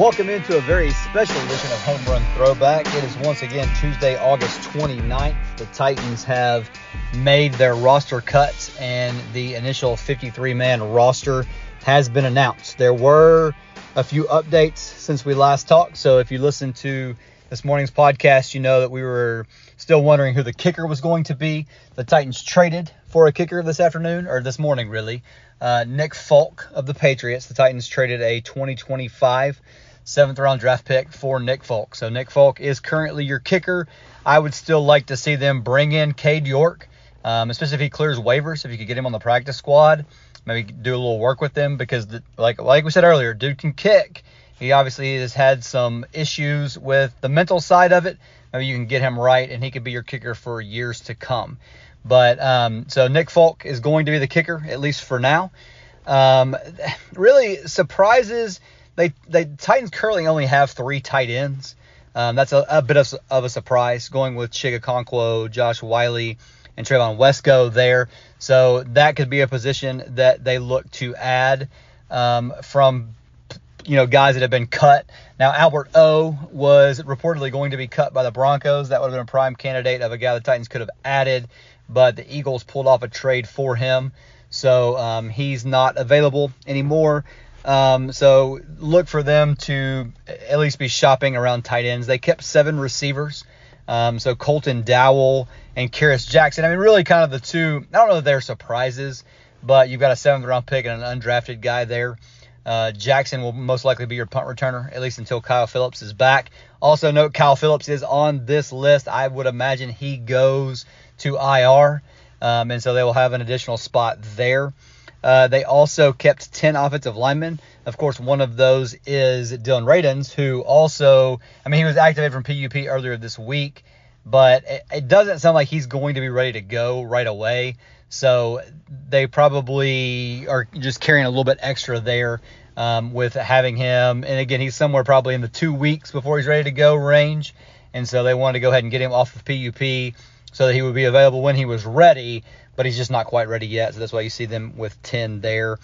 Welcome into a very special edition of Home Run Throwback. It is once again Tuesday, August 29th. The Titans have made their roster cuts, and the initial 53 man roster has been announced. There were a few updates since we last talked, so if you listen to this morning's podcast, you know that we were still wondering who the kicker was going to be. The Titans traded for a kicker this afternoon, or this morning, really. Uh, Nick Folk of the Patriots. The Titans traded a 2025 seventh round draft pick for Nick Folk. So Nick Folk is currently your kicker. I would still like to see them bring in Cade York, um, especially if he clears waivers. If you could get him on the practice squad, maybe do a little work with him because, the, like like we said earlier, dude can kick. He obviously has had some issues with the mental side of it. Maybe you can get him right, and he could be your kicker for years to come. But um, so Nick Folk is going to be the kicker at least for now. Um, really surprises they they Titans currently only have three tight ends. Um, that's a, a, bit of, of, a surprise going with Chig Okonkwo, Josh Whyle, and Trevon Wesco there. So that could be a position that they look to add um, from you know guys that have been cut. Now Albert O was reportedly going to be cut by the Broncos. That would have been a prime candidate of a guy the Titans could have added, but the Eagles pulled off a trade for him, so um, he's not available anymore. Um, so look for them to at least be shopping around tight ends. They kept seven receivers. Um, so Colton Dowell and Kearis Jackson. I mean, really kind of the two. I don't know if they're surprises, but you've got a seventh round pick and an undrafted guy there. Uh, Jackson will most likely be your punt returner, at least until Kyle Phillips is back. Also, note Kyle Phillips is on this list. I would imagine he goes to IR, um, and so they will have an additional spot there. Uh, they also kept 10 offensive linemen. Of course, one of those is Dillon Radunz, who also, I mean, he was activated from PUP earlier this week, but it, it doesn't sound like he's going to be ready to go right away. So they probably are just carrying a little bit extra there um, with having him. And again, he's somewhere probably in the two weeks before he's ready to go range. And so they wanted to go ahead and get him off of PUP so that he would be available when he was ready but he's just not quite ready yet. So that's why you see them with 10 there.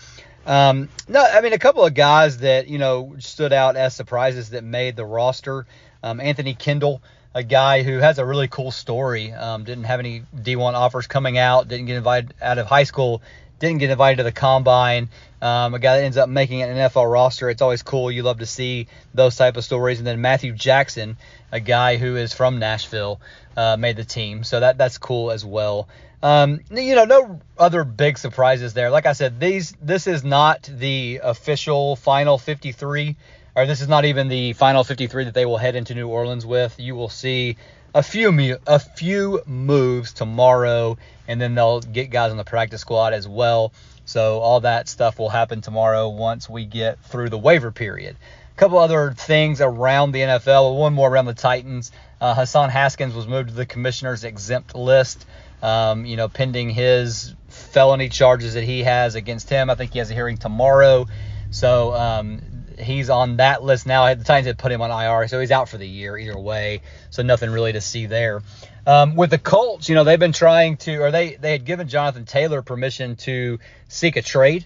Um, no, I mean, a couple of guys that, you know, stood out as surprises that made the roster. Um, Anthony Kendall, a guy who has a really cool story. Um, didn't have any D1 offers coming out, didn't get invited out of high school, didn't get invited to the combine. Um, a guy that ends up making an NFL roster. It's always cool. You love to see those type of stories. And then Matthew Jackson, a guy who is from Nashville, uh, made the team. So that that's cool as well. Um, you know, no other big surprises there. Like I said, these this is not the official final 53, or this is not even the final 53 that they will head into New Orleans with. You will see a few a few moves tomorrow, and then they'll get guys on the practice squad as well. So all that stuff will happen tomorrow once we get through the waiver period. A couple other things around the NFL. One more around the Titans. Uh, Hassan Haskins was moved to the commissioner's exempt list um, you know, pending his felony charges that he has against him. I think he has a hearing tomorrow. So um, he's on that list now. The Titans had put him on IR, so he's out for the year either way. So nothing really to see there. Um, with the Colts, you know, they've been trying to, or they they had given Jonathan Taylor permission to seek a trade.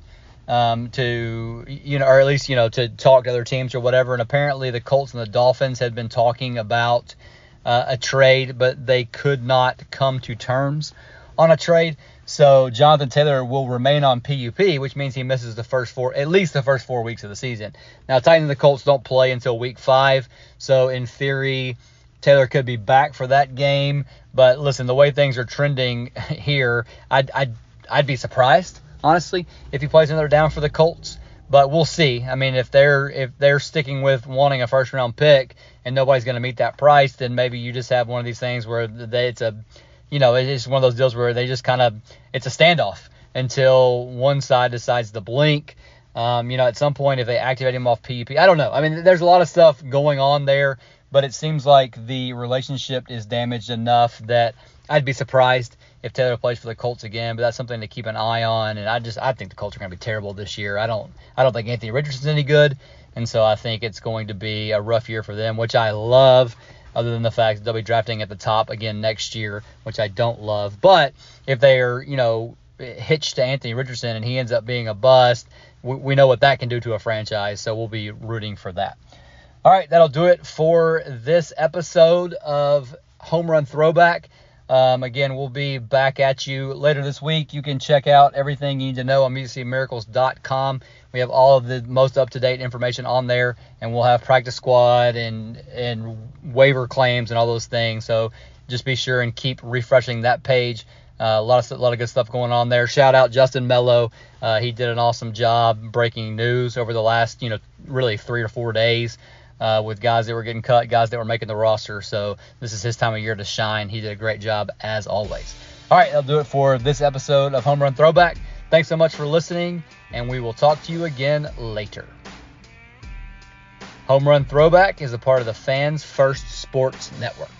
Um, to you know, or at least you know, to talk to other teams or whatever. And apparently, the Colts and the Dolphins had been talking about uh, a trade, but they could not come to terms on a trade. So Jonathan Taylor will remain on PUP, which means he misses the first four, at least the first four weeks of the season. Now, Titans and the Colts don't play until week five, so in theory, Taylor could be back for that game. But listen, the way things are trending here, I'd I'd, I'd be surprised honestly if he plays another down for the Colts but we'll see. I mean, if they're if they're sticking with wanting a first round pick and nobody's going to meet that price, then maybe you just have one of these things where they, it's a, you know, it's one of those deals where they just kind of it's a standoff until one side decides to blink. Um, you know, at some point if they activate him off PUP, I don't know. I mean, there's a lot of stuff going on there, but it seems like the relationship is damaged enough that I'd be surprised if Taylor plays for the Colts again, but that's something to keep an eye on. And I just I think the Colts are going to be terrible this year. I don't I don't think Anthony Richardson's any good, and so I think it's going to be a rough year for them, which I love. Other than the fact they'll be drafting at the top again next year, which I don't love. But if they are, you know, hitched to Anthony Richardson and he ends up being a bust, we, we know what that can do to a franchise. So we'll be rooting for that. All right, that'll do it for this episode of Home Run Throwback. Um, again, we'll be back at you later this week. You can check out everything you need to know on MusicCityMiracles.com. We have all of the most up to date information on there, and we'll have practice squad and and waiver claims and all those things. So just be sure and keep refreshing that page. Uh, a lot of a lot of good stuff going on there. Shout out Justin Melo. Uh, he did an awesome job breaking news over the last you know really three or four days uh, with guys that were getting cut, guys that were making the roster. So this is his time of year to shine. He did a great job as always. All right, that'll do it for this episode of Home Run Throwback. Thanks so much for listening, and we will talk to you again later. Home Run Throwback is a part of the Fans First Sports Network.